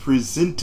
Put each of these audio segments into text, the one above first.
presented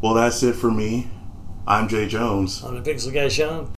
Well, that's it for me. I'm Jay Jones. I'm the Pixel Guy Sean.